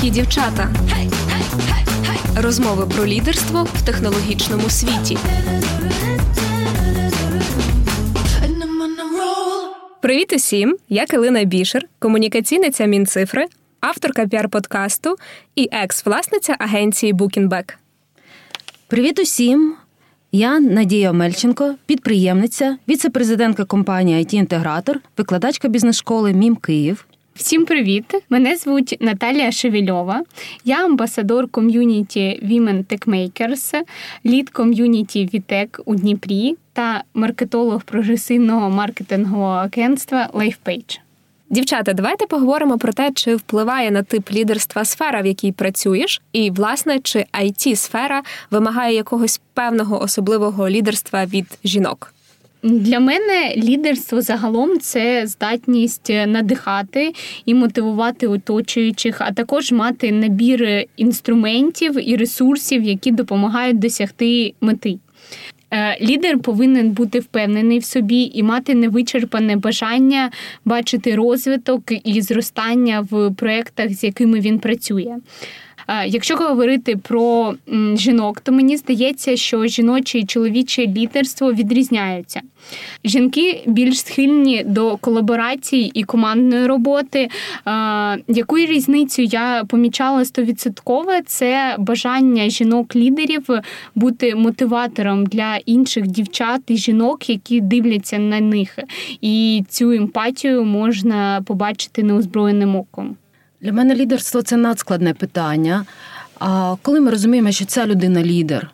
Круті дівчата. Розмови про лідерство в технологічному світі. Привіт усім! Я Килина Бішер, комунікаційниця Мінцифри, авторка піар-подкасту і екс-власниця агенції Bookingback. Привіт усім! Я Надія Мельченко, підприємниця, віце-президентка компанії it інтегратор викладачка бізнес-школи МІМ Київ. Всім привіт! Мене звуть Наталія Шевельова. Я амбасадор ком'юніті Women Techmakers, лід ком'юніті Вітек у Дніпрі та маркетолог прогресивного маркетингового агентства LifePage. Дівчата, давайте поговоримо про те, чи впливає на тип лідерства сфера, в якій працюєш, і власне чи it сфера вимагає якогось певного особливого лідерства від жінок. Для мене лідерство загалом це здатність надихати і мотивувати оточуючих, а також мати набір інструментів і ресурсів, які допомагають досягти мети. Е, лідер повинен бути впевнений в собі і мати невичерпане бажання бачити розвиток і зростання в проєктах, з якими він працює. Якщо говорити про жінок, то мені здається, що жіноче і чоловіче лідерство відрізняються. Жінки більш схильні до колаборації і командної роботи. Яку різницю я помічала стовідсотково, це бажання жінок-лідерів бути мотиватором для інших дівчат і жінок, які дивляться на них. І цю емпатію можна побачити неозброєним оком. Для мене лідерство це надскладне питання. А коли ми розуміємо, що ця людина лідер,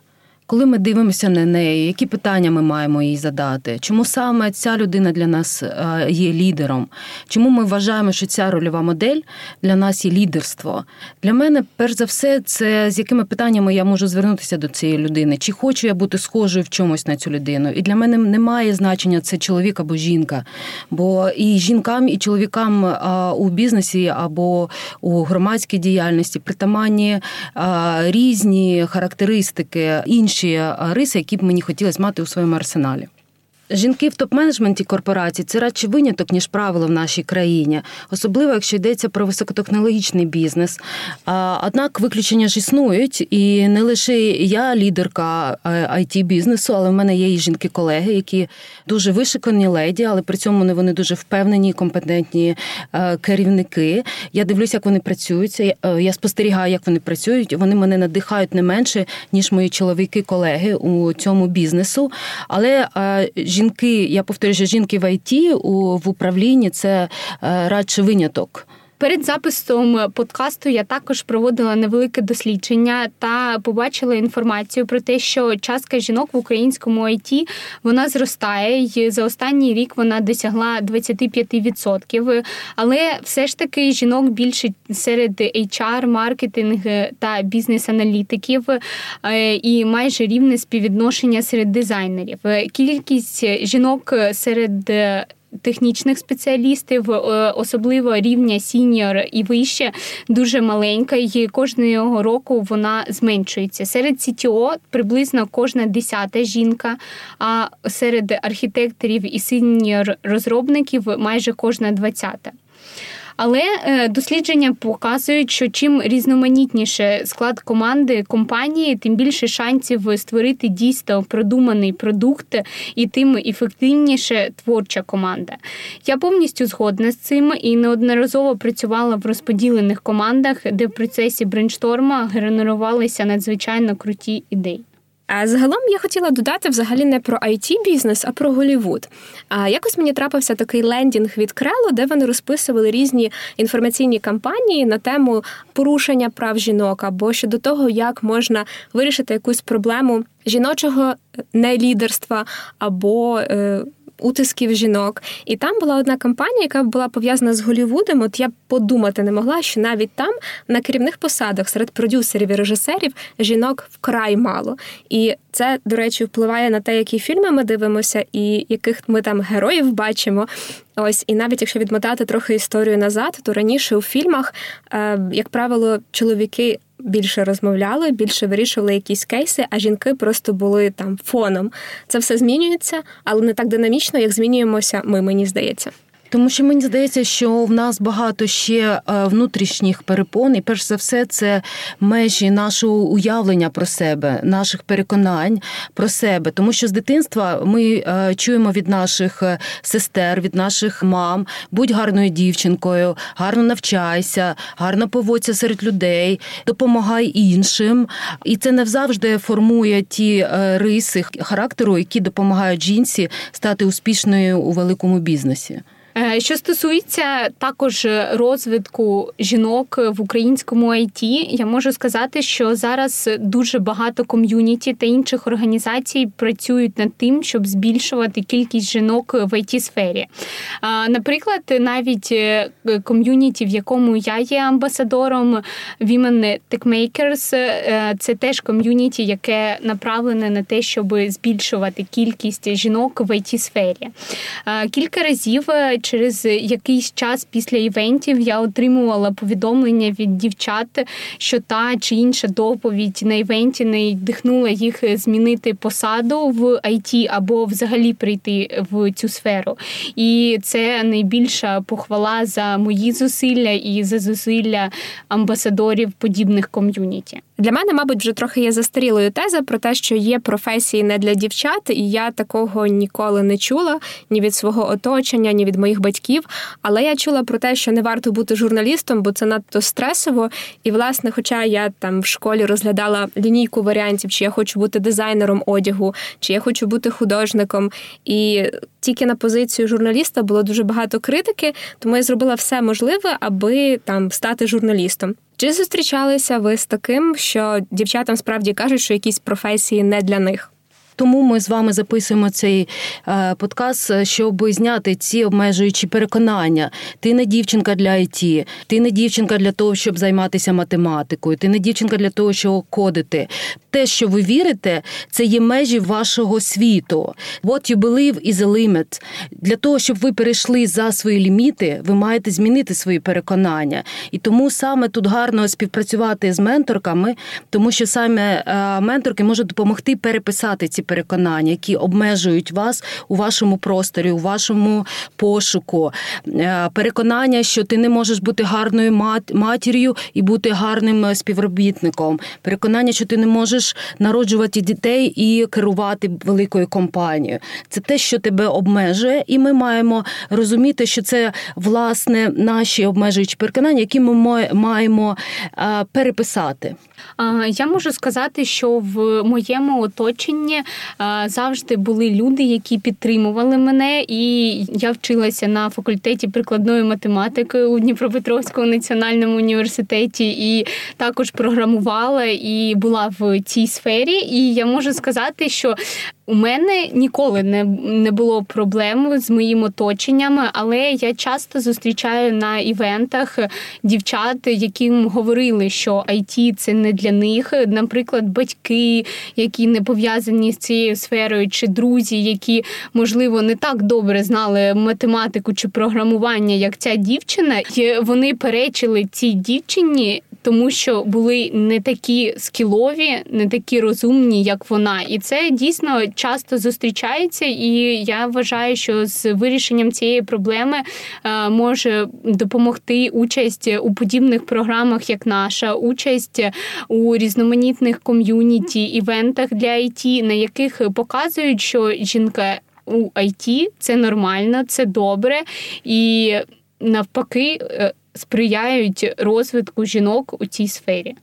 коли ми дивимося на неї, які питання ми маємо їй задати? Чому саме ця людина для нас е, є лідером? Чому ми вважаємо, що ця рольова модель для нас є лідерство? Для мене, перш за все, це з якими питаннями я можу звернутися до цієї людини? Чи хочу я бути схожою в чомусь на цю людину? І для мене немає значення це чоловік або жінка. Бо і жінкам, і чоловікам у бізнесі або у громадській діяльності притаманні різні характеристики інші інші риси, які б мені хотілося мати у своєму арсеналі. Жінки в топ-менеджменті корпорацій це радше виняток, ніж правило в нашій країні, особливо якщо йдеться про високотехнологічний бізнес. Однак виключення ж існують, і не лише я лідерка it бізнесу, але в мене є і жінки-колеги, які дуже вишикані леді, але при цьому не вони дуже впевнені, компетентні е, керівники. Я дивлюся, як вони працюють. Я е, спостерігаю, як вони працюють. Вони мене надихають не менше, ніж мої чоловіки-колеги у цьому бізнесу. Але е, жінки, я повторюю, що жінки в ІТ у в управлінні це е, радше виняток. Перед записом подкасту я також проводила невелике дослідження та побачила інформацію про те, що частка жінок в українському ІТ вона зростає, і за останній рік вона досягла 25%. Але все ж таки жінок більше серед HR, маркетинг та бізнес-аналітиків е, і майже рівне співвідношення серед дизайнерів. Кількість жінок серед технічних спеціалістів, е, особливо рівня senior і вище, дуже маленька, і кожного року вона зменшується. Серед CTO приблизно кожна десята жінка, а серед архітекторів і senior розробників майже кожна двадцята. Але е, дослідження показують, що чим різноманітніше склад команди компанії, тим більше шансів створити дійсно продуманий продукт, і тим ефективніше творча команда. Я повністю згодна з цим і неодноразово працювала в розподілених командах, де в процесі брейншторма генерувалися надзвичайно круті ідеї. А загалом я хотіла додати взагалі не про IT бізнес, а про Голівуд. А якось мені трапився такий лендінг від Crello, де вони розписували різні інформаційні кампанії на тему порушення прав жінок або щодо того, як можна вирішити якусь проблему жіночого нелідерства або. Е, утисків жінок. І там була одна кампанія, яка була пов'язана з Голівудом. От я подумати не могла, що навіть там на керівних посадах серед продюсерів і режисерів жінок вкрай мало. І це, до речі, впливає на те, які фільми ми дивимося, і яких ми там героїв бачимо. Ось, і навіть якщо відмотати трохи історію назад, то раніше у фільмах, е, як правило, чоловіки більше розмовляли, більше вирішували якісь кейси, а жінки просто були там фоном. Це все змінюється, але не так динамічно, як змінюємося ми, мені здається. Тому що мені здається, що в нас багато ще е, внутрішніх перепон, і перш за все, це межі нашого уявлення про себе, наших переконань про себе. Тому що з дитинства ми е, чуємо від наших е, сестер, від наших мам, будь гарною дівчинкою, гарно навчайся, гарно поводься серед людей, допомагай іншим. І це не завжди формує ті риси характеру, які допомагають жінці стати успішною у великому бізнесі. Е, що стосується також розвитку жінок в українському IT, я можу сказати, що зараз дуже багато ком'юніті та інших організацій працюють над тим, щоб збільшувати кількість жінок в it сфері. Наприклад, навіть е, ком'юніті, в якому я є амбасадором Women Techmakers, е, це теж ком'юніті, яке направлене на те, щоб збільшувати кількість жінок в it сфері. Кілька разів через якийсь час після івентів я отримувала повідомлення від дівчат, що та чи інша доповідь на івенті не дихнула їх змінити посаду в IT або взагалі прийти в цю сферу. І це найбільша похвала за мої зусилля і за зусилля амбасадорів подібних ком'юніті. Для мене, мабуть, вже трохи є застарілою теза про те, що є професії не для дівчат, і я такого ніколи не чула ні від свого оточення, ні від моїх батьків. Але я чула про те, що не варто бути журналістом, бо це надто стресово. І, власне, хоча я там в школі розглядала лінійку варіантів, чи я хочу бути дизайнером одягу, чи я хочу бути художником. І тільки на позицію журналіста було дуже багато критики, тому я зробила все можливе, аби там стати журналістом. Чи зустрічалися ви з таким, що дівчатам справді кажуть, що якісь професії не для них? Тому ми з вами записуємо цей е, подкаст, щоб зняти ці обмежуючі переконання. Ти не дівчинка для IT, ти не дівчинка для того, щоб займатися математикою, ти не дівчинка для того, щоб кодити. Те, що ви вірите, це є межі вашого світу. What you believe is a limit. Для того, щоб ви перейшли за свої ліміти, ви маєте змінити свої переконання. І тому саме тут гарно співпрацювати з менторками, тому що саме е, менторки можуть допомогти переписати ці переконання, які обмежують вас у вашому просторі, у вашому пошуку. Е, переконання, що ти не можеш бути гарною матір'ю і бути гарним співробітником. Переконання, що ти не можеш народжувати дітей і керувати великою компанією. Це те, що тебе обмежує, і ми маємо розуміти, що це власне наші обмежуючі переконання, які ми маємо е, переписати. Я можу сказати, що в моєму оточенні завжди були люди, які підтримували мене, і я вчилася на факультеті прикладної математики у Дніпропетровському національному університеті і також програмувала і була в цій сфері. І я можу сказати, що у мене ніколи не не було проблем з моїм оточенням, але я часто зустрічаю на івентах дівчат, яким говорили, що IT – це не для них. Наприклад, батьки, які не пов'язані з цією сферою, чи друзі, які можливо не так добре знали математику чи програмування, як ця дівчина, і вони перечили цій дівчині тому що були не такі скілові, не такі розумні, як вона, і це дійсно часто зустрічається. І я вважаю, що з вирішенням цієї проблеми е, може допомогти участь у подібних програмах, як наша, участь у різноманітних ком'юніті івентах для IT, на яких показують, що жінка у IT – це нормально, це добре і навпаки. Е, сприяють розвитку жінок у цій сфері.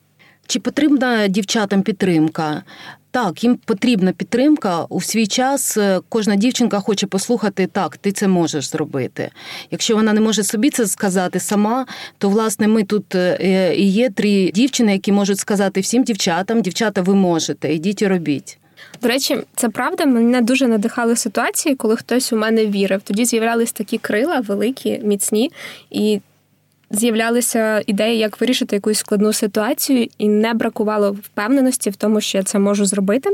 Чи потрібна дівчатам підтримка? Так, їм потрібна підтримка. У свій час е, кожна дівчинка хоче послухати так, ти це можеш зробити. Якщо вона не може собі це сказати сама, то власне ми тут е, і є три дівчини, які можуть сказати всім дівчатам: дівчата, ви можете, ідіть і робіть. До речі, це правда. Мене дуже надихали ситуації, коли хтось у мене вірив. Тоді з'являлись такі крила, великі, міцні, і з'являлися ідеї, як вирішити якусь складну ситуацію, і не бракувало впевненості в тому, що я це можу зробити.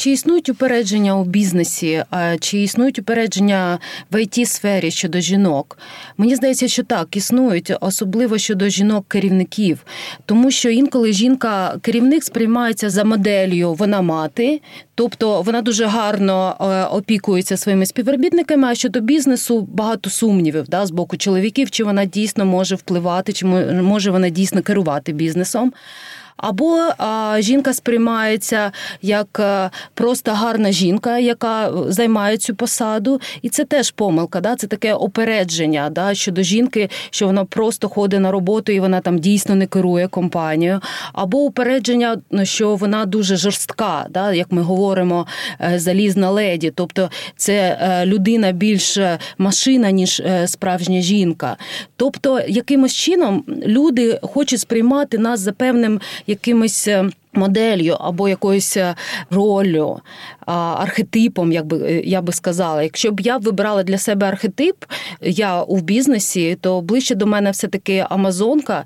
Чи існують упередження у бізнесі, чи існують упередження в it сфері щодо жінок? Мені здається, що так існують, особливо щодо жінок-керівників, тому що інколи жінка-керівник сприймається за моделлю, вона мати, тобто вона дуже гарно е, опікується своїми співробітниками. А щодо бізнесу багато сумнівів да, з боку чоловіків, чи вона дійсно може впливати, чи може вона дійсно керувати бізнесом. Або а, жінка сприймається як а, просто гарна жінка, яка займає цю посаду, і це теж помилка. Да? Це таке опередження да, щодо жінки, що вона просто ходить на роботу і вона там дійсно не керує компанією. Або упередження, що вона дуже жорстка, да? як ми говоримо, е, залізна леді. Тобто це е, людина більш е, машина, ніж справжня жінка. Тобто, якимось чином люди хочуть сприймати нас за певним якимось е, моделлю або якоюсь е, роллю, архетипом, як би е, я би сказала. Якщо б я вибирала для себе архетип, я у бізнесі, то ближче до мене все-таки Амазонка,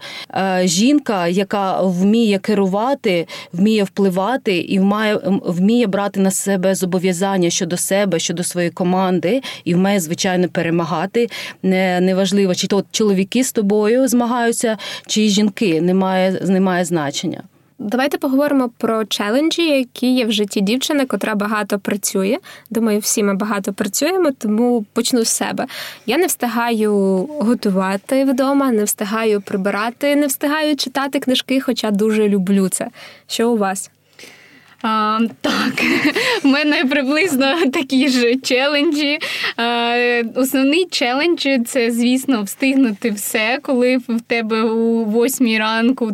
жінка, яка вміє керувати, вміє впливати і вміє, вміє брати на себе зобов'язання щодо себе, щодо своєї команди, і вміє, звичайно, перемагати. Неважливо, чи то чоловіки з тобою змагаються, чи жінки, немає, немає значення. Давайте поговоримо про челенджі, які є в житті дівчини, котра багато працює. Думаю, всі ми багато працюємо, тому почну з себе. Я не встигаю готувати вдома, не встигаю прибирати, не встигаю читати книжки, хоча дуже люблю це. Що у вас? А, Так, в мене приблизно такі ж челенджі. А, Основний челендж це, звісно, встигнути все, коли в тебе у восьмій ранку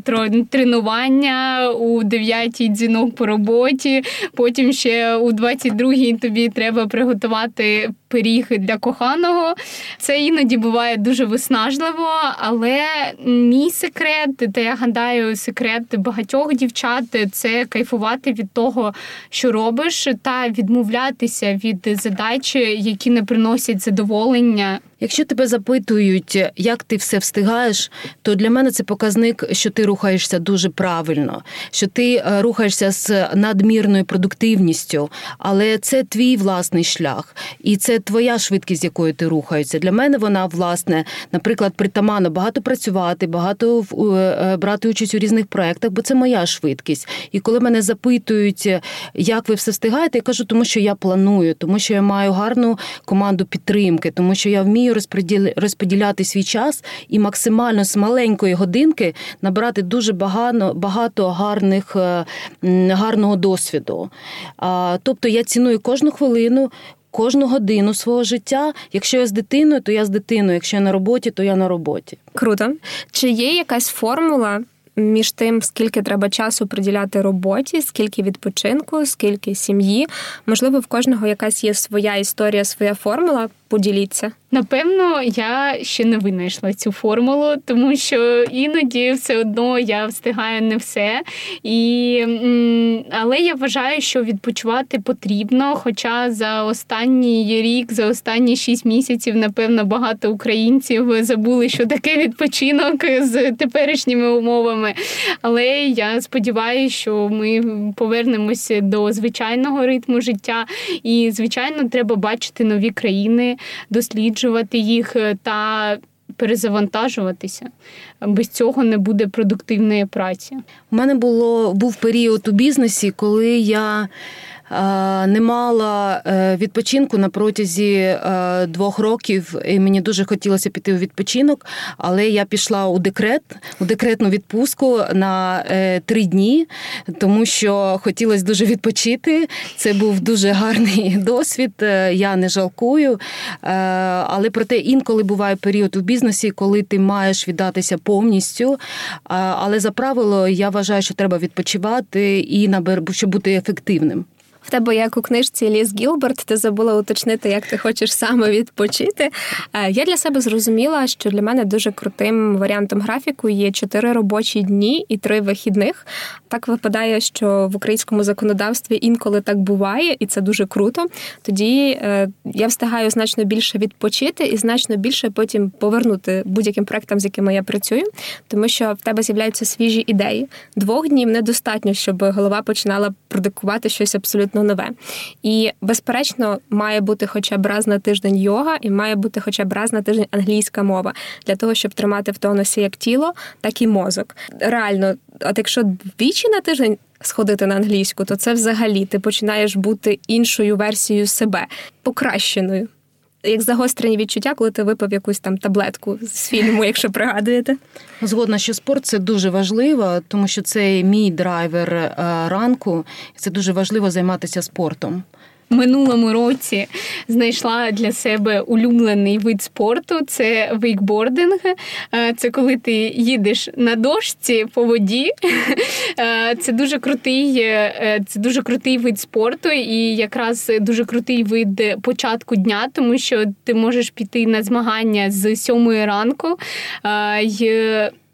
тренування, у дев'ятій дзвінок по роботі, потім ще у 22-й тобі треба приготувати пиріг для коханого. Це іноді буває дуже виснажливо, але мій секрет, та я гадаю, секрет багатьох дівчат це кайфувати від того, що робиш, та відмовлятися від задач, які не приносять задоволення. Якщо тебе запитують, як ти все встигаєш, то для мене це показник, що ти рухаєшся дуже правильно, що ти е, рухаєшся з надмірною продуктивністю, але це твій власний шлях, і це твоя швидкість, з якою ти рухаєшся. Для мене вона власне, наприклад, притаманно багато працювати, багато е, брати участь у різних проєктах, бо це моя швидкість. І коли мене запитують, як ви все встигаєте, я кажу, тому що я планую, тому що я маю гарну команду підтримки, тому що я вмію вмію розподіляти свій час і максимально з маленької годинки набрати дуже багато багато гарних, е, гарного досвіду. Тобто я ціную кожну хвилину. Кожну годину свого життя. Якщо я з дитиною, то я з дитиною. Якщо я на роботі, то я на роботі. Круто. Чи є якась формула між тим, скільки треба часу приділяти роботі, скільки відпочинку, скільки сім'ї? Можливо, в кожного якась є своя історія, своя формула. Поділіться. Напевно, я ще не винайшла цю формулу, тому що іноді все одно я встигаю не все. І, Але я вважаю, що відпочивати потрібно. Хоча за останній рік, за останні шість місяців, напевно, багато українців забули, що таке відпочинок з теперішніми умовами. Але я сподіваюся, що ми повернемося до звичайного ритму життя. І, звичайно, треба бачити нові країни, досліджувати їх е, та перезавантажуватися. Без цього не буде продуктивної праці. У мене було був період у бізнесі, коли я не мала е, відпочинку на протязі е, двох років, і мені дуже хотілося піти у відпочинок, але я пішла у декрет, у декретну відпустку на е, три дні, тому що хотілося дуже відпочити. Це був дуже гарний досвід. Я не жалкую. Але проте інколи буває період у бізнесі, коли ти маєш віддатися повністю. Але за правило я вважаю, що треба відпочивати і щоб бути ефективним. В тебе як у книжці Ліс Гілберт, ти забула уточнити, як ти хочеш саме відпочити. Е, я для себе зрозуміла, що для мене дуже крутим варіантом графіку є чотири робочі дні і три вихідних. Так випадає, що в українському законодавстві інколи так буває, і це дуже круто. Тоді е, я встигаю значно більше відпочити і значно більше потім повернути будь-яким проектам, з якими я працюю, тому що в тебе з'являються свіжі ідеї. Двох днів недостатньо, щоб голова починала продукувати щось абсолютно абсолютно нове. І, безперечно, має бути хоча б раз на тиждень йога, і має бути хоча б раз на тиждень англійська мова для того, щоб тримати в тонусі як тіло, так і мозок. Реально, от якщо двічі на тиждень. Сходити на англійську, то це взагалі ти починаєш бути іншою версією себе, покращеною як загострені відчуття, коли ти випив якусь там таблетку з фільму, якщо пригадуєте. Згодна, що спорт це дуже важливо, тому що це мій драйвер е, ранку. Це дуже важливо займатися спортом минулому році знайшла для себе улюблений вид спорту це вейкбординг. Е, це коли ти їдеш на дошці по воді. Е, це дуже крутий, е, це дуже крутий вид спорту, і якраз дуже крутий вид початку дня, тому що ти можеш піти на змагання з сьомої ранку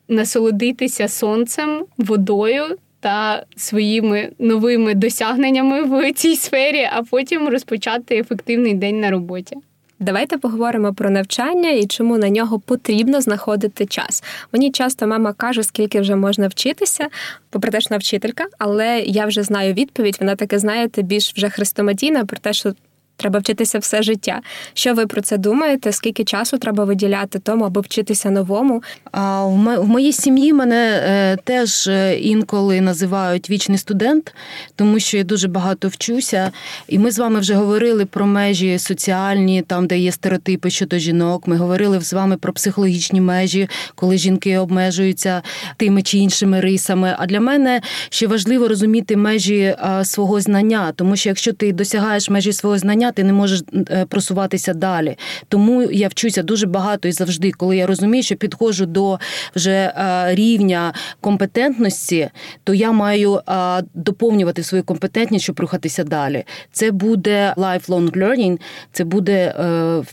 насолодитися сонцем, водою та своїми новими досягненнями в цій сфері, а потім розпочати ефективний день на роботі. Давайте поговоримо про навчання і чому на нього потрібно знаходити час. Мені часто мама каже, скільки вже можна вчитися, попри те, що вчителька, але я вже знаю відповідь. Вона таке, знаєте, більш вже хрестоматійна про те, що Треба вчитися все життя. Що ви про це думаєте? Скільки часу треба виділяти тому, аби вчитися новому? А в моїй сім'ї мене е, теж е, інколи називають вічний студент, тому що я дуже багато вчуся. І ми з вами вже говорили про межі соціальні, там де є стереотипи щодо жінок. Ми говорили з вами про психологічні межі, коли жінки обмежуються тими чи іншими рисами. А для мене ще важливо розуміти межі свого знання, тому що якщо ти досягаєш межі свого знання знання, ти не можеш е, просуватися далі. Тому я вчуся дуже багато і завжди, коли я розумію, що підходжу до вже е, рівня компетентності, то я маю е, доповнювати свою компетентність, щоб рухатися далі. Це буде lifelong learning, це буде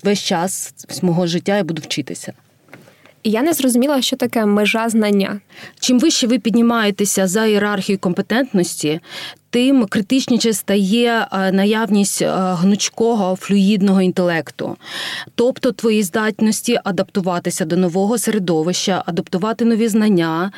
весь час з мого життя. Я буду вчитися. І я не зрозуміла, що таке межа знання. Чим вище ви піднімаєтеся за ієрархією компетентності, тим критичніше стає е, наявність е, гнучкого флюїдного інтелекту, тобто твої здатності адаптуватися до нового середовища, адаптувати нові знання,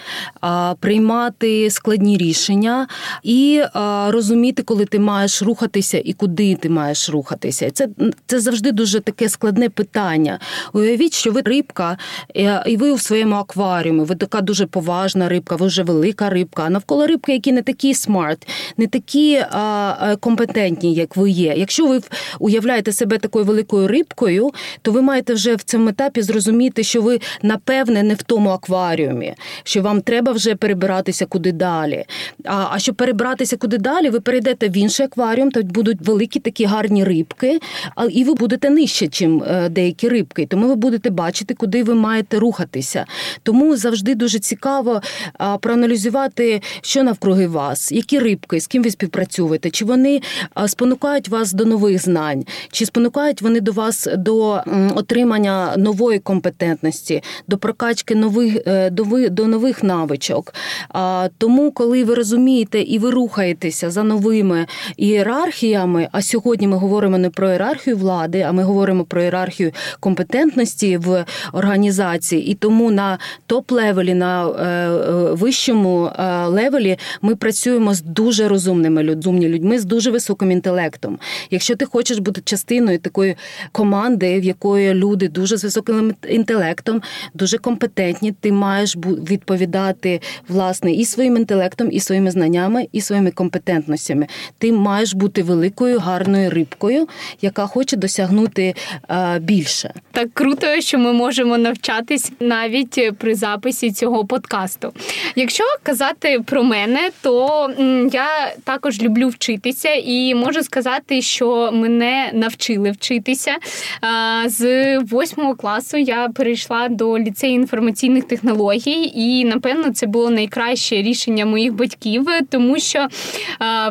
приймати складні рішення і розуміти, коли ти маєш рухатися і куди ти маєш рухатися. Це це завжди дуже таке складне питання. Уявіть, що ви рибка, е, і ви у своєму акваріумі, ви така дуже поважна рибка, ви вже велика рибка, а навколо рибки, які не такі смарт. не не такі а, компетентні, як ви є. Якщо ви уявляєте себе такою великою рибкою, то ви маєте вже в цьому етапі зрозуміти, що ви напевне не в тому акваріумі, що вам треба вже перебиратися куди далі. А а щоб перебратися куди далі, ви перейдете в інший акваріум, то будуть великі такі гарні рибки, а і ви будете нижче, ніж е, деякі рибки. Тому ви будете бачити, куди ви маєте рухатися. Тому завжди дуже цікаво проаналізувати, що навкруги вас, які рибки, з ким ви співпрацюєте? Чи вони спонукають вас до нових знань, чи спонукають вони до вас до отримання нової компетентності, до прокачки нових е, до нових навичок? Тому, коли ви розумієте і ви рухаєтеся за новими ієрархіями, а сьогодні ми говоримо не про ієрархію влади, а ми говоримо про ієрархію компетентності в організації, і тому на top-level і, на е, е, вищому левелі ми працюємо з дуже розумними розумними розумні людьми з дуже високим інтелектом. Якщо ти хочеш бути частиною такої команди, в якої люди дуже з високим інтелектом, дуже компетентні, ти маєш відповідати власне і своїм інтелектом, і своїми знаннями, і своїми компетентностями. Ти маєш бути великою гарною рибкою, яка хоче досягнути а, більше. Так круто, що ми можемо навчатись навіть при записі цього подкасту. Якщо казати про мене, то я також люблю вчитися, і можу сказати, що мене навчили вчитися. З восьмого класу я перейшла до ліцею інформаційних технологій, і напевно це було найкраще рішення моїх батьків, тому що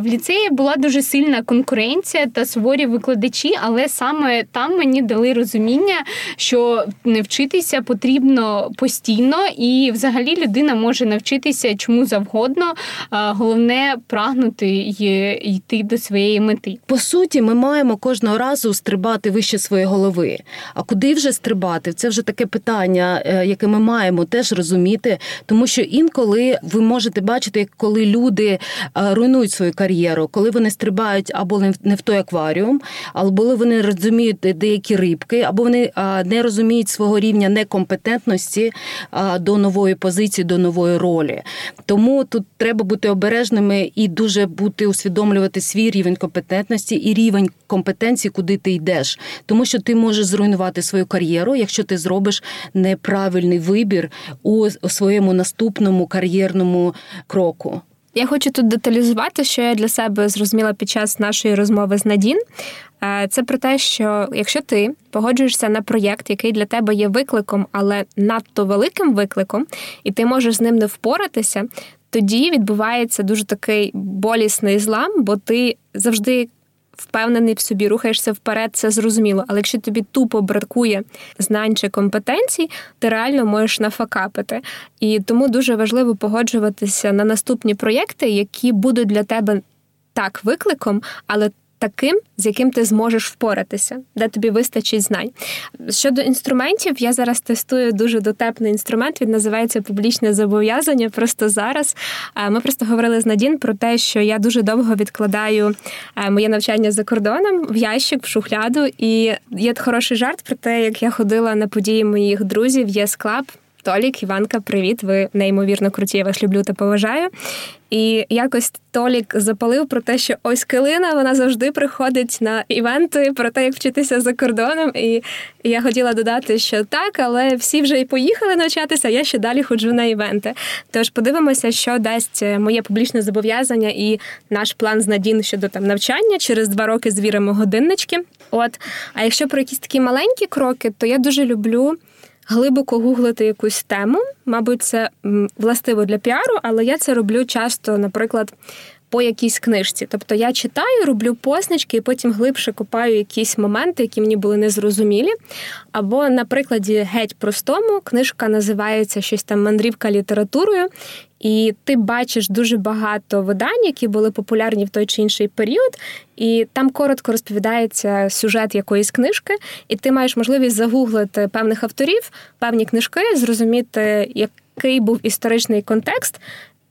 в ліцеї була дуже сильна конкуренція та суворі викладачі, але саме там мені дали розуміння, що не вчитися потрібно постійно, і взагалі людина може навчитися чому завгодно. Головне прагнути прагнути і йти до своєї мети. По суті, ми маємо кожного разу стрибати вище своєї голови. А куди вже стрибати? Це вже таке питання, е, яке ми маємо теж розуміти, тому що інколи ви можете бачити, коли люди е, руйнують свою кар'єру, коли вони стрибають або не в той акваріум, або вони розуміють деякі рибки, або вони не розуміють свого рівня некомпетентності до нової позиції, до нової ролі. Тому тут треба бути обережними і дуже бути усвідомлювати свій рівень компетентності і рівень компетенції, куди ти йдеш, тому що ти можеш зруйнувати свою кар'єру, якщо ти зробиш неправильний вибір у своєму наступному кар'єрному кроку. Я хочу тут деталізувати, що я для себе зрозуміла під час нашої розмови з Надін. Е, це про те, що якщо ти погоджуєшся на проєкт, який для тебе є викликом, але надто великим викликом, і ти можеш з ним не впоратися, тоді відбувається дуже такий болісний злам, бо ти завжди впевнений в собі, рухаєшся вперед, це зрозуміло. Але якщо тобі тупо бракує знань чи компетенцій, ти реально можеш нафакапити. І тому дуже важливо погоджуватися на наступні проєкти, які будуть для тебе так викликом, але таким, з яким ти зможеш впоратися, де тобі вистачить знань. Щодо інструментів, я зараз тестую дуже дотепний інструмент. Він називається публічне зобов'язання. Просто зараз ми просто говорили з Надін про те, що я дуже довго відкладаю моє навчання за кордоном в ящик, в шухляду. І є хороший жарт про те, як я ходила на події моїх друзів. Yes Club. Толік, Іванка, привіт! Ви неймовірно круті, я вас люблю та поважаю. І якось Толік запалив про те, що ось Килина вона завжди приходить на івенти про те, як вчитися за кордоном. І я хотіла додати, що так, але всі вже і поїхали навчатися. Я ще далі ходжу на івенти. Тож подивимося, що дасть моє публічне зобов'язання і наш план з Надін щодо там навчання. Через два роки звіримо годиннички. От, а якщо про якісь такі маленькі кроки, то я дуже люблю глибоко гуглити якусь тему. Мабуть, це властиво для піару, але я це роблю часто, наприклад, по якійсь книжці. Тобто я читаю, роблю позначки і потім глибше копаю якісь моменти, які мені були незрозумілі. Або, на прикладі геть простому, книжка називається щось там мандрівка літературою. І ти бачиш дуже багато видань, які були популярні в той чи інший період, і там коротко розповідається сюжет якоїсь книжки, і ти маєш можливість загуглити певних авторів, певні книжки, зрозуміти, який був історичний контекст,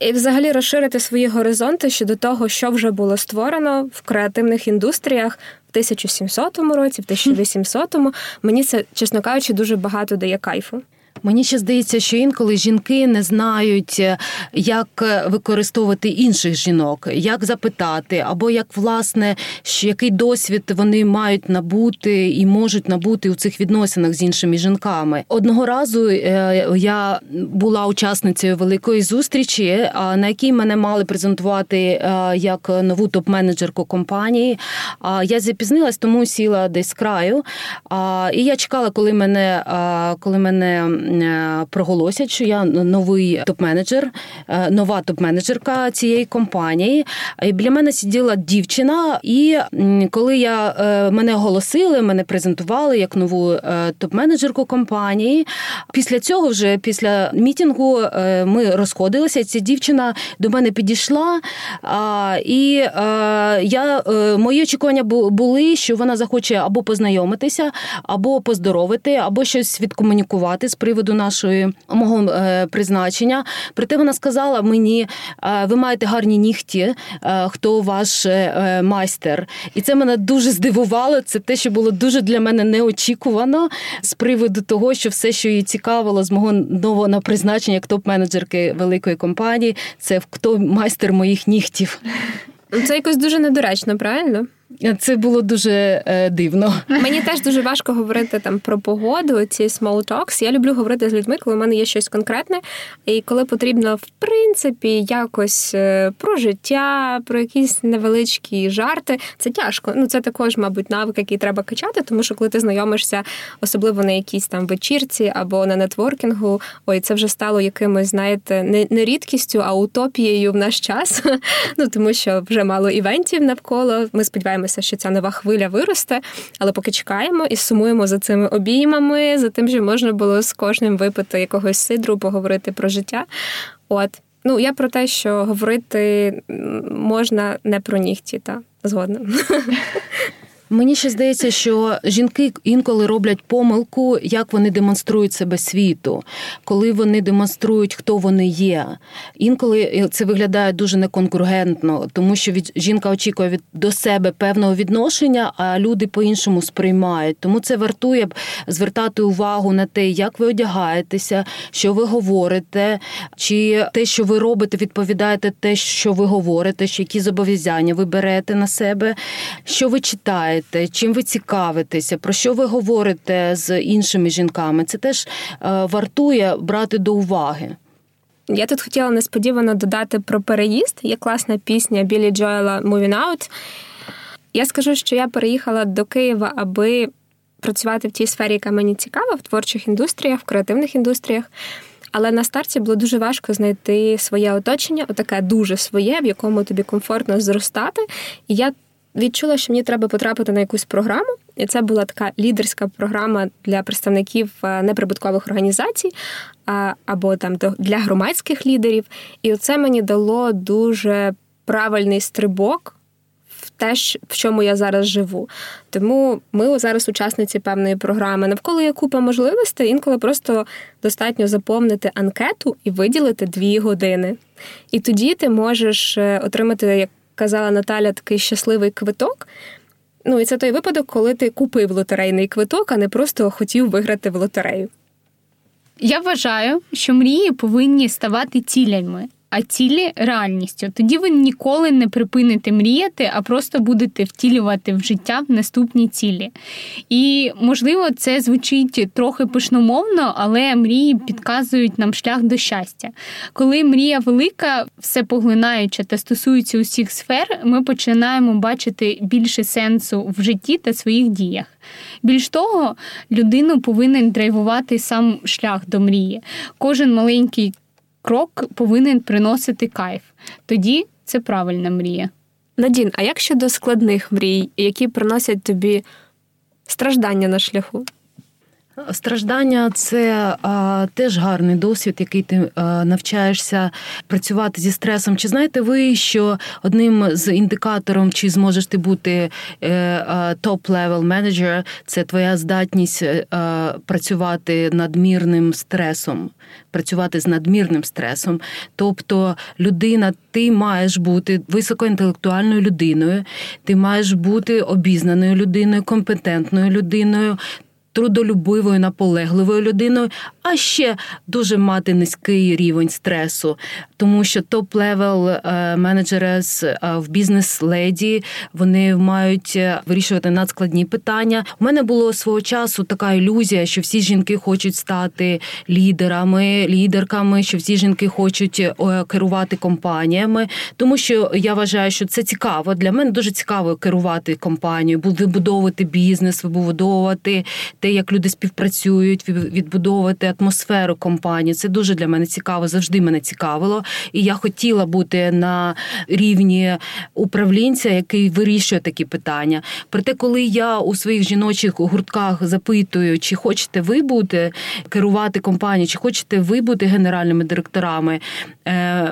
і взагалі розширити свої горизонти щодо того, що вже було створено в креативних індустріях в 1700 році, в 1800 Мені це, чесно кажучи, дуже багато дає кайфу. Мені ще здається, що інколи жінки не знають, е, як е, використовувати інших жінок, як запитати, або як власне який досвід вони мають набути і можуть набути у цих відносинах з іншими жінками. Одного разу е, я була учасницею великої зустрічі, на якій мене мали презентувати як нову топ-менеджерку компанії. Я запізнилась, тому сіла десь з краю. І я чекала, коли мене коли мене. Е, проголосять, що я новий топ-менеджер, е, нова топ-менеджерка цієї компанії. І Біля мене сиділа дівчина, і коли я е, мене оголосили, мене презентували як нову топ-менеджерку компанії. Після цього, вже після мітингу, ми розходилися. Ця дівчина до мене підійшла, і я мої очікування були, що вона захоче або познайомитися, або поздоровити, або щось відкомунікувати з приводу приводу нашої мого е, призначення. Проте вона сказала мені: е, ви маєте гарні нігті, е, хто ваш майстер. І це мене дуже здивувало. Це те, що було дуже для мене неочікувано з приводу того, що все, що її цікавило з мого нового призначення як топ-менеджерки великої компанії, це хто майстер моїх нігтів. Це якось дуже недоречно, правильно? Це було дуже е, дивно. Мені теж дуже важко говорити там про погоду, ці small talks. Я люблю говорити з людьми, коли в мене є щось конкретне, і коли потрібно, в принципі, якось е, про життя, про якісь невеличкі жарти. Це тяжко. Ну це також, мабуть, навик, який треба качати, тому що коли ти знайомишся, особливо на якійсь там вечірці або на нетворкінгу, ой, це вже стало якимось, знаєте, не, не рідкістю, а утопією в наш час. Ну тому що вже мало івентів навколо. Ми сподіваємося сподіваємося, що ця нова хвиля виросте, але поки чекаємо і сумуємо за цими обіймами, за тим, що можна було з кожним випити якогось сидру, поговорити про життя. От. Ну, я про те, що говорити можна не про нігті, та згодна. Мені ще здається, що жінки інколи роблять помилку, як вони демонструють себе світу, коли вони демонструють, хто вони є. Інколи це виглядає дуже неконкургентно, тому що від жінка очікує від до себе певного відношення, а люди по-іншому сприймають. Тому це вартує б звертати увагу на те, як ви одягаєтеся, що ви говорите, чи те, що ви робите, відповідаєте те, що ви говорите, що які зобов'язання ви берете на себе, що ви читаєте читаєте, чим ви цікавитеся, про що ви говорите з іншими жінками, це теж е, вартує брати до уваги. Я тут хотіла несподівано додати про переїзд. Є класна пісня Білі Джоела «Moving Out». Я скажу, що я переїхала до Києва, аби працювати в тій сфері, яка мені цікава, в творчих індустріях, в креативних індустріях. Але на старті було дуже важко знайти своє оточення, отаке дуже своє, в якому тобі комфортно зростати. І я відчула, що мені треба потрапити на якусь програму, і це була така лідерська програма для представників е, неприбуткових організацій або там для громадських лідерів. І це мені дало дуже правильний стрибок. В те, в чому я зараз живу. Тому ми зараз учасниці певної програми. Навколо є купа можливостей, інколи просто достатньо заповнити анкету і виділити дві години. І тоді ти можеш е, отримати як казала Наталя, такий щасливий квиток. Ну, і це той випадок, коли ти купив лотерейний квиток, а не просто хотів виграти в лотерею. Я вважаю, що мрії повинні ставати цілями а цілі реальністю. Тоді ви ніколи не припините мріяти, а просто будете втілювати в життя в наступні цілі. І можливо, це звучить трохи пишномовно, але мрії підказують нам шлях до щастя. Коли мрія велика, все поглинаюча та стосується усіх сфер, ми починаємо бачити більше сенсу в житті та своїх діях. Більш того, людину повинен драйвувати сам шлях до мрії. Кожен маленький крок повинен приносити кайф. Тоді це правильна мрія. Надін, а як щодо складних мрій, які приносять тобі страждання на шляху? Страждання це а, теж гарний досвід, який ти а, навчаєшся працювати зі стресом. Чи знаєте ви, що одним з індикатором, чи зможеш ти бути top-level менеджер, це твоя здатність а, е, працювати надмірним стресом, працювати з надмірним стресом. Тобто, людина, ти маєш бути високоінтелектуальною людиною, ти маєш бути обізнаною людиною, компетентною людиною трудолюбивою, наполегливою людиною, а ще дуже мати низький рівень стресу, тому що top-level менеджери в бізнес-леді вони мають е, вирішувати надскладні питання. У мене було свого часу така ілюзія, що всі жінки хочуть стати лідерами, лідерками, що всі жінки хочуть е, керувати компаніями, тому що я вважаю, що це цікаво. Для мене дуже цікаво керувати компанією, вибудовувати бізнес, вибудовувати те, як люди співпрацюють, відбудовувати атмосферу компанії. Це дуже для мене цікаво, завжди мене цікавило. І я хотіла бути на рівні управлінця, який вирішує такі питання. Проте, коли я у своїх жіночих гуртках запитую, чи хочете ви бути керувати компанією, чи хочете ви бути генеральними директорами,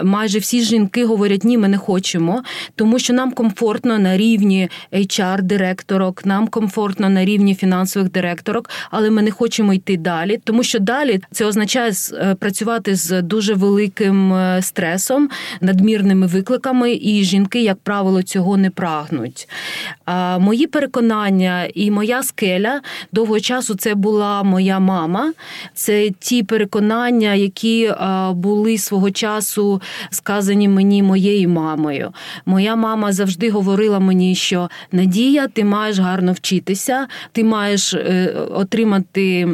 майже всі жінки говорять, ні, ми не хочемо, тому що нам комфортно на рівні HR-директорок, нам комфортно на рівні фінансових директорок, але ми не хочемо йти далі, тому що далі це означає е, працювати з дуже великим е, стресом, надмірними викликами, і жінки, як правило, цього не прагнуть. Мої переконання і моя скеля довго часу це була моя мама. Це ті переконання, які е, були свого часу сказані мені моєю мамою. Моя мама завжди говорила мені, що Надія, ти маєш гарно вчитися, ти маєш отримати.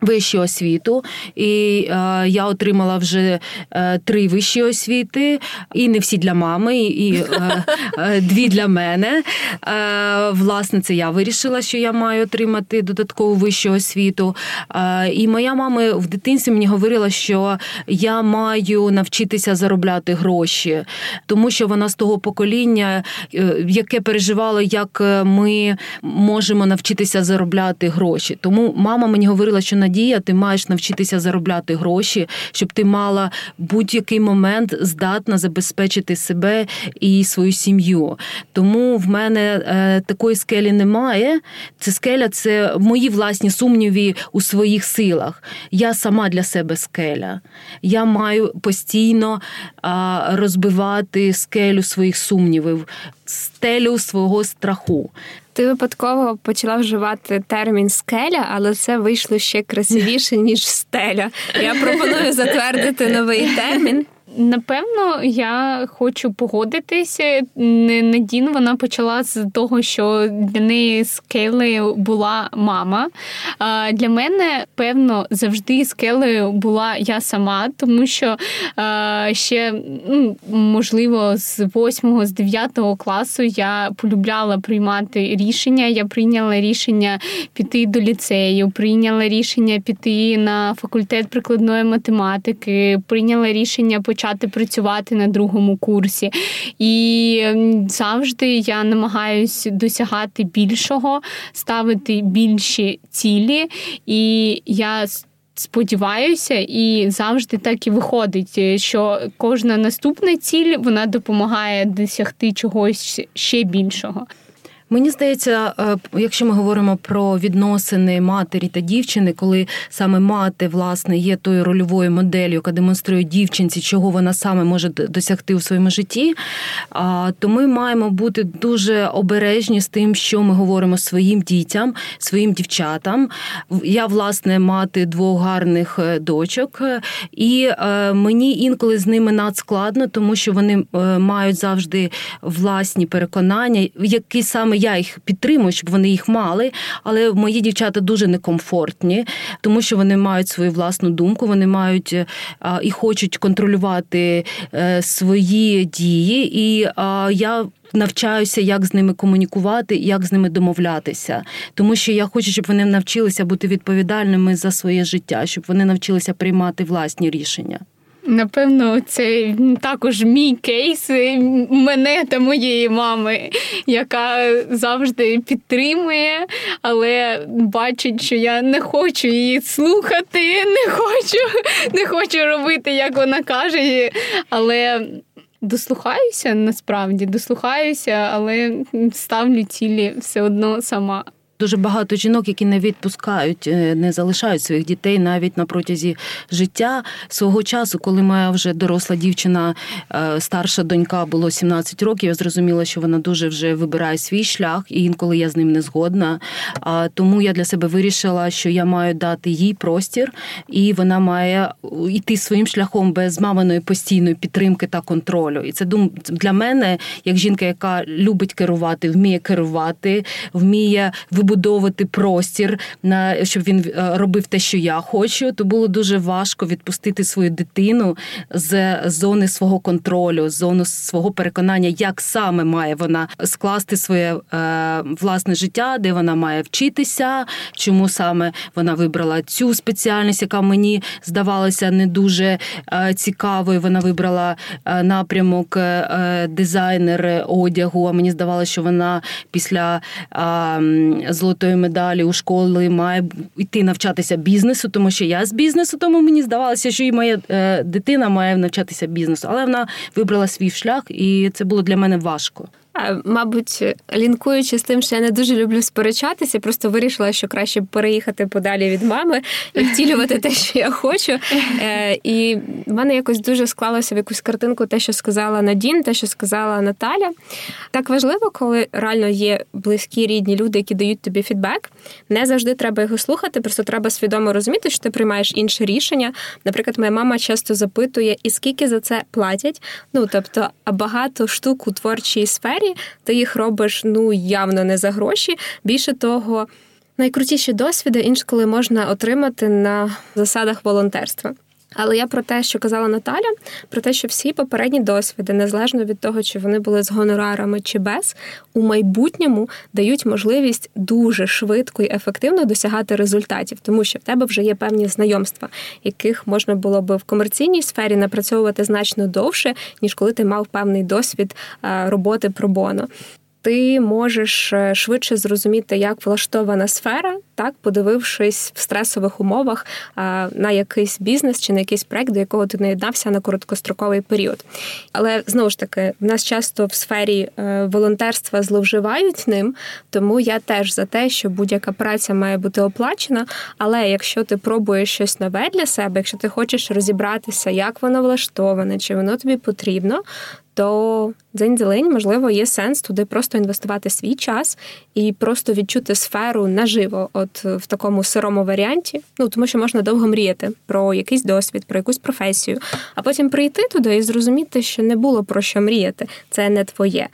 Вищу освіту, і е, я отримала вже е, три вищі освіти, і не всі для мами, і е, е дві для мене. Е, власне, це я вирішила, що я маю отримати додаткову вищу освіту. Е, і моя мама в дитинстві мені говорила, що я маю навчитися заробляти гроші, тому що вона з того покоління, яке переживало, як ми можемо навчитися заробляти гроші. Тому мама мені говорила, що на Надія, ти маєш навчитися заробляти гроші, щоб ти мала будь-який момент здатна забезпечити себе і свою сім'ю. Тому в мене е, такої скелі немає. Це скеля, це мої власні сумніви у своїх силах. Я сама для себе скеля. Я маю постійно розбивати скелю своїх сумнівів, стелю свого страху. Ти випадково почала вживати термін скеля, але це вийшло ще красивіше ніж стеля. Я пропоную затвердити новий термін. Напевно, я хочу погодитися. Надін вона почала з того, що для неї скелею була мама. Для мене, певно, завжди скелею була я сама, тому що ще, ну, можливо, з 8 з 9 класу я полюбляла приймати рішення. Я прийняла рішення піти до ліцею, прийняла рішення піти на факультет прикладної математики, прийняла рішення почати почати працювати на другому курсі. І завжди я намагаюся досягати більшого, ставити більші цілі. І я Сподіваюся, і завжди так і виходить, що кожна наступна ціль вона допомагає досягти чогось ще більшого. Мені здається, е, якщо ми говоримо про відносини матері та дівчини, коли саме мати власне є тою рольовою моделлю, яка демонструє дівчинці, чого вона саме може досягти у своєму житті, то ми маємо бути дуже обережні з тим, що ми говоримо своїм дітям, своїм дівчатам. Я власне мати двох гарних е, дочок, і е, мені інколи з ними надскладно, тому що вони мають завжди власні переконання, які саме я їх підтримую, щоб вони їх мали. Але мої дівчата дуже некомфортні, тому що вони мають свою власну думку, вони мають е, і хочуть контролювати е, свої дії. І я. Навчаюся, як з ними комунікувати, як з ними домовлятися, тому що я хочу, щоб вони навчилися бути відповідальними за своє життя, щоб вони навчилися приймати власні рішення. Напевно, це також мій кейс мене та моєї мами, яка завжди підтримує, але бачить, що я не хочу її слухати, не хочу, не хочу робити, як вона каже. Але дослухаюся насправді, дослухаюся, але ставлю цілі все одно сама. Дуже багато жінок, які не відпускають, е, не залишають своїх дітей навіть на протязі життя свого часу, коли моя вже доросла дівчина, е, старша донька було 17 років. Я зрозуміла, що вона дуже вже вибирає свій шлях, і інколи я з ним не згодна. А тому я для себе вирішила, що я маю дати їй простір, і вона має йти своїм шляхом без маминої постійної підтримки та контролю. І це дум для мене, як жінка, яка любить керувати, вміє керувати, вміє вибудувати вибудовувати простір, на щоб він е, робив те, що я хочу, то було дуже важко відпустити свою дитину з зони свого контролю, з зони свого переконання, як саме має вона скласти своє е, власне життя, де вона має вчитися, чому саме вона вибрала цю спеціальність, яка мені здавалася не дуже е, цікавою. Вона вибрала напрямок дизайнер одягу. А мені здавалося, що вона після золотої медалі у школи має йти навчатися бізнесу, тому що я з бізнесу, тому мені здавалося, що і моя е, дитина має навчатися бізнесу. Але вона вибрала свій шлях, і це було для мене важко. Мабуть, лінкуючи з тим, що я не дуже люблю сперечатися, просто вирішила, що краще переїхати подалі від мами і втілювати те, що я хочу. Е, і в мене якось дуже склалося в якусь картинку, те, що сказала Надін, те, що сказала Наталя. Так важливо, коли реально є близькі рідні люди, які дають тобі фідбек. Не завжди треба його слухати, просто треба свідомо розуміти, що ти приймаєш інше рішення. Наприклад, моя мама часто запитує, і скільки за це платять. Ну тобто, а багато штук у творчій сфері ти їх робиш ну явно не за гроші. Більше того, найкрутіші досвіди інколи можна отримати на засадах волонтерства. Але я про те, що казала Наталя, про те, що всі попередні досвіди, незалежно від того, чи вони були з гонорарами чи без, у майбутньому дають можливість дуже швидко і ефективно досягати результатів, тому що в тебе вже є певні знайомства, яких можна було би в комерційній сфері напрацьовувати значно довше, ніж коли ти мав певний досвід е, роботи про боно. Ти можеш е, швидше зрозуміти, як влаштована сфера, так, подивившись в стресових умовах на якийсь бізнес чи на якийсь проект, до якого ти не єднався на короткостроковий період. Але знову ж таки, в нас часто в сфері е, волонтерства зловживають ним, тому я теж за те, що будь-яка праця має бути оплачена. Але якщо ти пробуєш щось нове для себе, якщо ти хочеш розібратися, як воно влаштоване, чи воно тобі потрібно, то день-день, можливо, є сенс туди просто інвестувати свій час і просто відчути сферу наживо, от в такому сирому варіанті. Ну тому що можна довго мріяти про якийсь досвід, про якусь професію, а потім прийти туди і зрозуміти, що не було про що мріяти. Це не твоє.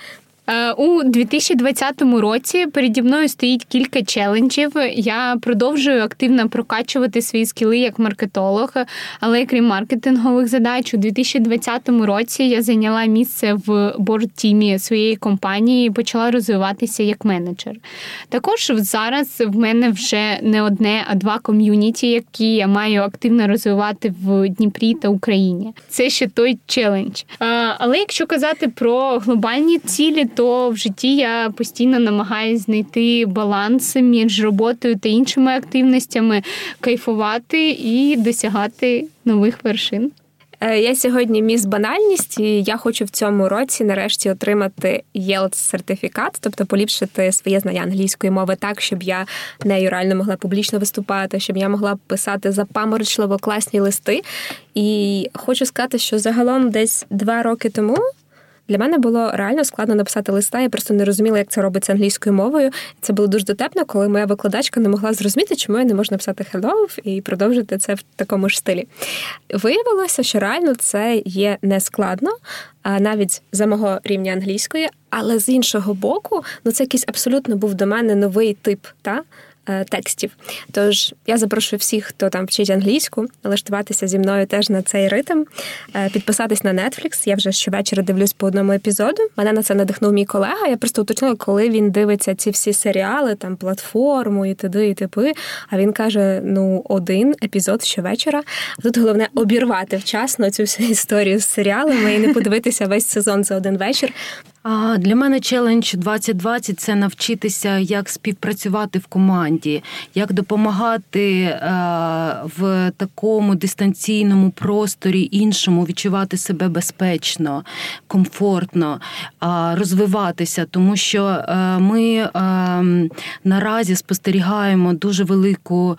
Е, у 2020 році переді мною стоїть кілька челенджів. Я продовжую активно прокачувати свої скіли як маркетолог, але крім маркетингових задач, у 2020 році я зайняла місце в борд-тімі своєї компанії і почала розвиватися як менеджер. Також зараз в мене вже не одне, а два ком'юніті, які я маю активно розвивати в Дніпрі та Україні. Це ще той челендж. Е, але якщо казати про глобальні цілі, то в житті я постійно намагаюся знайти баланс між роботою та іншими активностями, кайфувати і досягати нових вершин. Е, я сьогодні міс банальність, і я хочу в цьому році нарешті отримати єлт сертифікат, тобто поліпшити своє знання англійської мови так, щоб я нею реально могла публічно виступати, щоб я могла писати запаморочливо класні листи. І хочу сказати, що загалом десь два роки тому для мене було реально складно написати листа. Я просто не розуміла, як це робиться англійською мовою. Це було дуже дотепно, коли моя викладачка не могла зрозуміти, чому я не можу написати hello і продовжити це в такому ж стилі. Виявилося, що реально це є не складно, а навіть за мого рівня англійської, але з іншого боку, ну це якийсь абсолютно був до мене новий тип та текстів. Тож я запрошую всіх, хто там вчить англійську, налаштуватися зі мною теж на цей ритм, е, підписатись на Netflix. Я вже щовечора дивлюсь по одному епізоду. Мене на це надихнув мій колега. Я просто уточнила, коли він дивиться ці всі серіали, там платформу і т.д. і типи. А він каже: ну, один епізод щовечора. Тут головне обірвати вчасно цю всю історію з серіалами і не подивитися весь сезон за один вечір. Для мене челендж 2020 – це навчитися, як співпрацювати в команді, як допомагати е, в такому дистанційному просторі іншому відчувати себе безпечно, комфортно, розвиватися, тому що е, ми е, наразі спостерігаємо дуже велику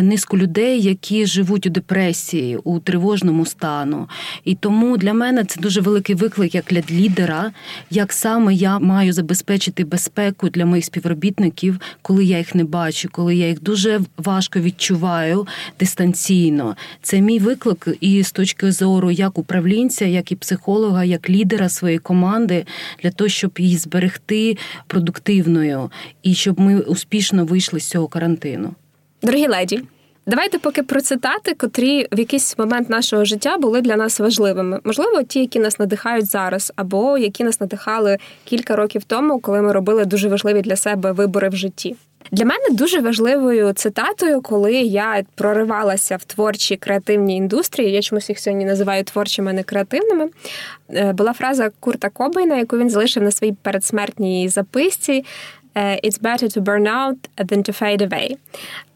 низку людей, які живуть у депресії, у тривожному стану. І тому для мене це дуже великий виклик як для лідера як саме я маю забезпечити безпеку для моїх співробітників, коли я їх не бачу, коли я їх дуже важко відчуваю дистанційно. Це мій виклик і з точки зору як управлінця, як і психолога, як лідера своєї команди, для того, щоб її зберегти продуктивною і щоб ми успішно вийшли з цього карантину. Дорогі леді. Давайте поки про цитати, котрі в якийсь момент нашого життя були для нас важливими. Можливо, ті, які нас надихають зараз, або які нас надихали кілька років тому, коли ми робили дуже важливі для себе вибори в житті. Для мене дуже важливою цитатою, коли я проривалася в творчій креативній індустрії, я чомусь їх сьогодні називаю творчими, а не креативними. Е, була фраза Курта Кобейна, яку він залишив на своїй передсмертній записці. Е, it's better to burn out than to fade away.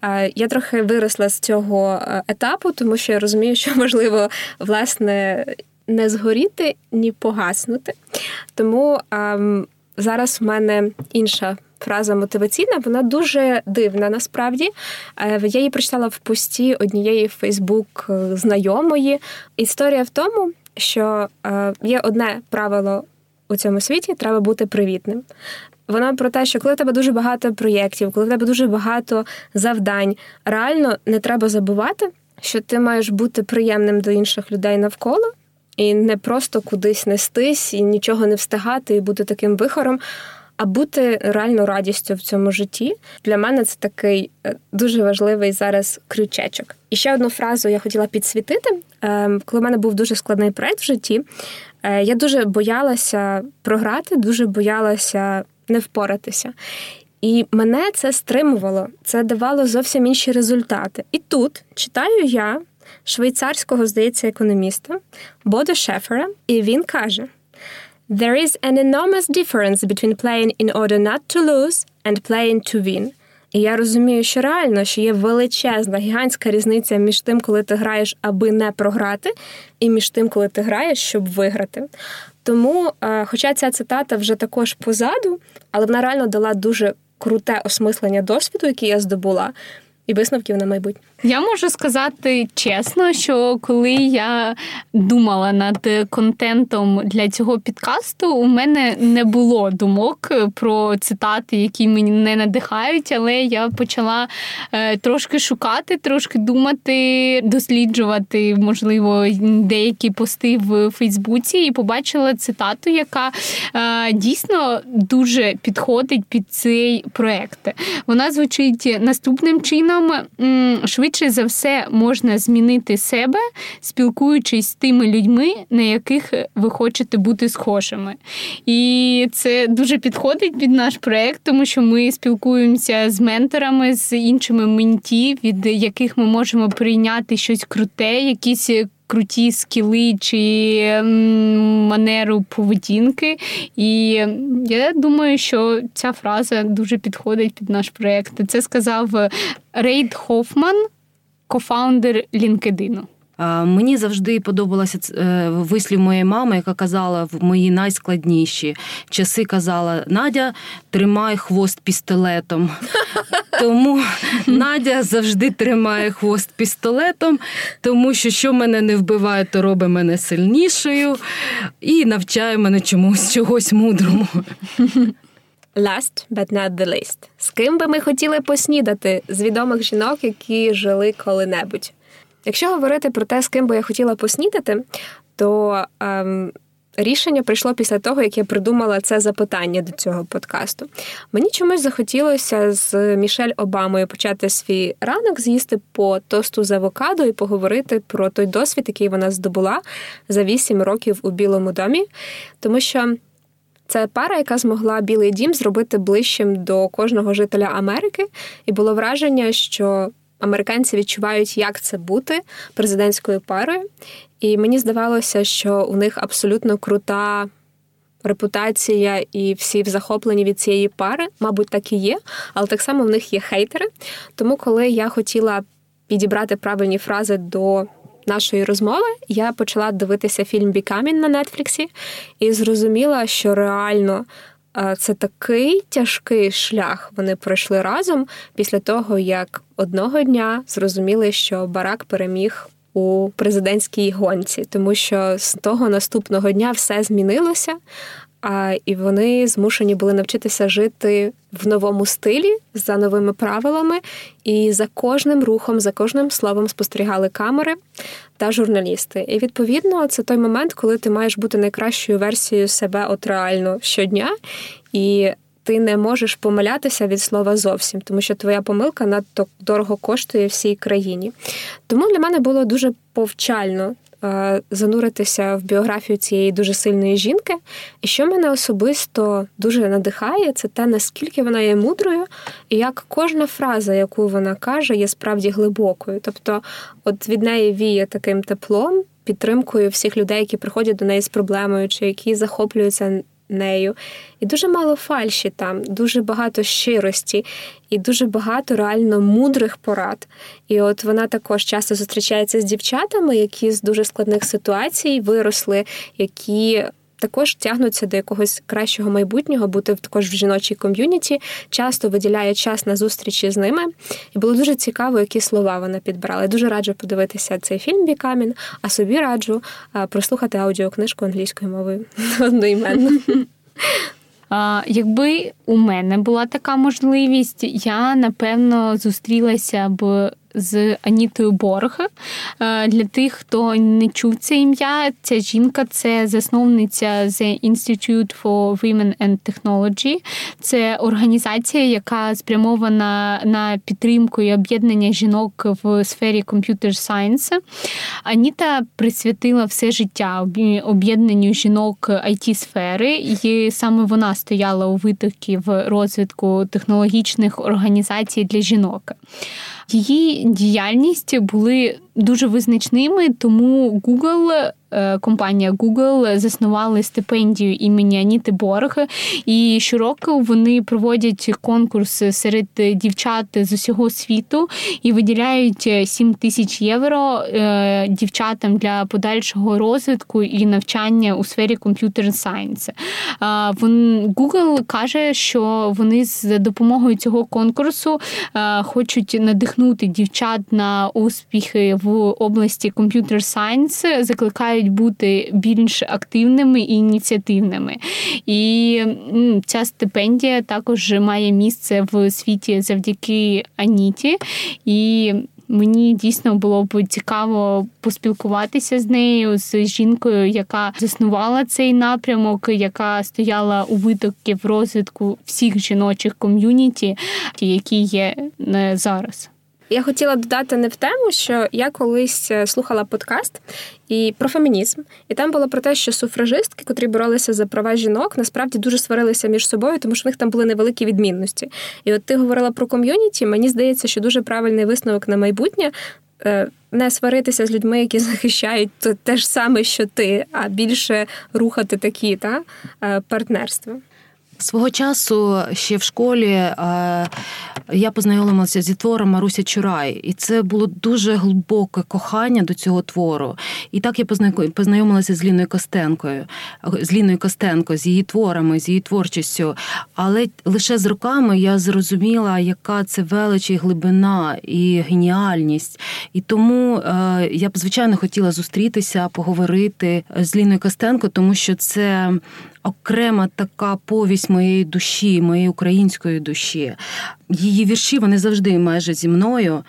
Е, я трохи виросла з цього е, етапу, тому що я розумію, що можливо власне не згоріти, ні погаснути. Тому ем, зараз в мене інша. Фраза мотиваційна, вона дуже дивна насправді. Я її прочитала в пості однієї Фейсбук знайомої. Історія в тому, що є одне правило у цьому світі треба бути привітним. Вона про те, що коли в тебе дуже багато проєктів, коли в тебе дуже багато завдань, реально не треба забувати, що ти маєш бути приємним до інших людей навколо і не просто кудись нестись і нічого не встигати, і бути таким вихором. А бути реально радістю в цьому житті для мене це такий е, дуже важливий зараз крючечок. І ще одну фразу я хотіла підсвітити. Ем, коли в мене був дуже складний проект в житті, е, я дуже боялася програти, дуже боялася не впоратися. І мене це стримувало, це давало зовсім інші результати. І тут читаю я швейцарського, здається, економіста Бодо Шефера, і він каже: There is an enormous difference between playing in order not to lose and playing to win. І я розумію, що реально що є величезна гігантська різниця між тим, коли ти граєш, аби не програти, і між тим, коли ти граєш, щоб виграти. Тому, е, хоча ця цитата вже також позаду, але вона реально дала дуже круте осмислення досвіду, який я здобула, і висновків на майбутнє. Я можу сказати чесно, що коли я думала над контентом для цього підкасту, у мене не було думок про цитати, які мені не надихають, але я почала е, трошки шукати, трошки думати, досліджувати, можливо, деякі пости в Фейсбуці, і побачила цитату, яка е, дійсно дуже підходить під цей проект. Вона звучить наступним чином: швидше швидше за все можна змінити себе, спілкуючись з тими людьми, на яких ви хочете бути схожими. І це дуже підходить під наш проект, тому що ми спілкуємося з менторами, з іншими менті, від яких ми можемо прийняти щось круте, якісь. Круті скіли чи манеру поведінки. І я думаю, що ця фраза дуже підходить під наш проєкт. Це сказав Рейд Хофман, кофаундер LinkedIn. Мені завжди подобалося е, вислів моєї мами, яка казала в мої найскладніші часи. Казала: Надя, тримай хвост пістолетом. Тому Надя завжди тримає хвост пістолетом, тому що що мене не вбиває, то робить мене сильнішою і навчає мене чомусь чогось мудрому. Last but not the least. З ким би ми хотіли поснідати з відомих жінок, які жили коли-небудь? Якщо говорити про те, з ким би я хотіла поснідати, то ем, рішення прийшло після того, як я придумала це запитання до цього подкасту. Мені чомусь захотілося з Мішель Обамою почати свій ранок, з'їсти по тосту з авокадо і поговорити про той досвід, який вона здобула за 8 років у Білому домі, тому що. Це пара, яка змогла Білий Дім зробити ближчим до кожного жителя Америки, і було враження, що американці відчувають, як це бути президентською парою. І мені здавалося, що у них абсолютно крута. Репутація і всі захоплені від цієї пари, мабуть, так і є, але так само в них є хейтери. Тому, коли я хотіла підібрати правильні фрази до нашої розмови я почала дивитися фільм Бікамін на Нетфліксі і зрозуміла, що реально. Це такий тяжкий шлях вони пройшли разом після того, як одного дня зрозуміли, що Барак переміг у президентській гонці, тому що з того наступного дня все змінилося. А і вони змушені були навчитися жити в новому стилі за новими правилами, і за кожним рухом, за кожним словом спостерігали камери та журналісти. І відповідно, це той момент, коли ти маєш бути найкращою версією себе от реально щодня, і ти не можеш помилятися від слова зовсім, тому що твоя помилка надто дорого коштує всій країні. Тому для мене було дуже повчально зануритися в біографію цієї дуже сильної жінки. І що мене особисто дуже надихає, це те, наскільки вона є мудрою, і як кожна фраза, яку вона каже, є справді глибокою. Тобто, от від неї віє таким теплом. Підтримкою всіх людей, які приходять до неї з проблемою, чи які захоплюються нею. І дуже мало фальші там, дуже багато щирості і дуже багато реально мудрих порад. І от вона також часто зустрічається з дівчатами, які з дуже складних ситуацій виросли, які. Також тягнуться до якогось кращого майбутнього, бути також в жіночій ком'юніті, часто виділяє час на зустрічі з ними. І було дуже цікаво, які слова вона підбирала. Я Дуже раджу подивитися цей фільм Бікамін, а собі раджу прослухати аудіокнижку англійською мовою одноіменно. Якби у мене була така можливість, я напевно зустрілася б з Анітою Борг. Е, для тих, хто не чув це ім'я, ця жінка це засновниця The Institute for Women and Technology. Це організація, яка спрямована на підтримку і об'єднання жінок в сфері Computer Science. Аніта присвятила все життя об'єднанню жінок it сфери і саме вона стояла у витокі в розвитку технологічних організацій для жінок. Її діяльність були дуже визначними, тому Google Е, компанія Google заснували стипендію імені Аніти Борг, і щороку вони проводять конкурс серед дівчат з усього світу і виділяють 7 тисяч євро е, дівчатам для подальшого розвитку і навчання у сфері комп'ютер сайенс. Google каже, що вони з допомогою цього конкурсу е, хочуть надихнути дівчат на успіхи в області computer science, закликають бути більш активними і ініціативними. І ця стипендія також має місце в світі завдяки Аніті. І Мені дійсно було б цікаво поспілкуватися з нею, з жінкою, яка заснувала цей напрямок, яка стояла у витоки в розвитку всіх жіночих ком'юніті, які є е, зараз. Я хотіла додати не в тему, що я колись е, слухала подкаст і про фемінізм, і там було про те, що суфражистки, котрі боролися за права жінок, насправді дуже сварилися між собою, тому що в них там були невеликі відмінності. І от ти говорила про ком'юніті. Мені здається, що дуже правильний висновок на майбутнє. Е, не сваритися з людьми, які захищають те ж саме, що ти, а більше рухати такі та е, партнерства. Свого часу ще в школі е, я познайомилася зі твором Маруся Чурай, і це було дуже глибоке кохання до цього твору. І так я познайомилася з Ліною Костенкою, з Ліною Костенко, з її творами, з її творчістю. Але лише з роками я зрозуміла, яка це велич і глибина і геніальність. І тому е, я б звичайно хотіла зустрітися, поговорити з Ліною Костенко, тому що це окрема така повість моєї душі, моєї української душі. Її вірші вони завжди майже зі мною.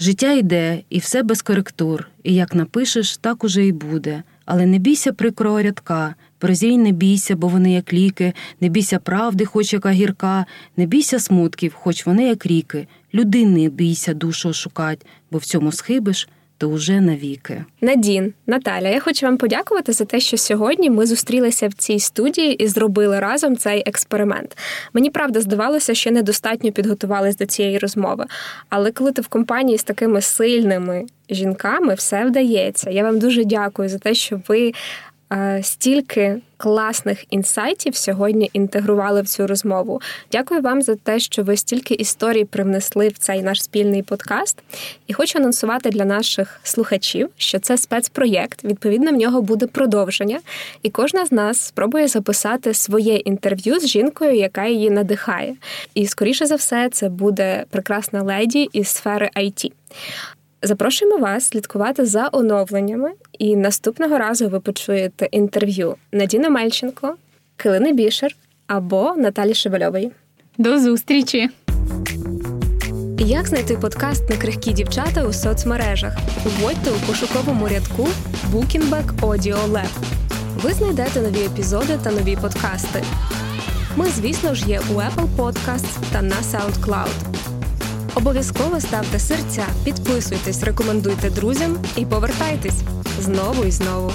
Життя йде, і все без коректур, і як напишеш, так уже й буде. Але не бійся прикрого рядка, прозій не бійся, бо вони як ліки, не бійся правди, хоч яка гірка, не бійся смутків, хоч вони як ріки. Людини бійся душу шукать, бо в цьому схибиш то уже навіки. Надін, Наталя, я хочу вам подякувати за те, що сьогодні ми зустрілися в цій студії і зробили разом цей експеримент. Мені правда здавалося, що недостатньо підготувались до цієї розмови. Але коли ти в компанії з такими сильними жінками, все вдається. Я вам дуже дякую за те, що ви стільки класних інсайтів сьогодні інтегрували в цю розмову. Дякую вам за те, що ви стільки історій привнесли в цей наш спільний подкаст. І хочу анонсувати для наших слухачів, що це спецпроєкт. Відповідно, в нього буде продовження, і кожна з нас спробує записати своє інтерв'ю з жінкою, яка її надихає. І скоріше за все, це буде прекрасна леді із сфери IT. Запрошуємо вас слідкувати за оновленнями, і наступного разу ви почуєте інтерв'ю Надіни Мельченко, Килини Бішер або Наталі Шевельової. До зустрічі! Як знайти подкаст на крихкі дівчата у соцмережах? Вводьте у пошуковому рядку Bookingback Audio Lab. Ви знайдете нові епізоди та нові подкасти. Ми, звісно ж, є у Apple Podcasts та на SoundCloud. Обов'язково ставте серця, підписуйтесь, рекомендуйте друзям і повертайтесь знову і знову.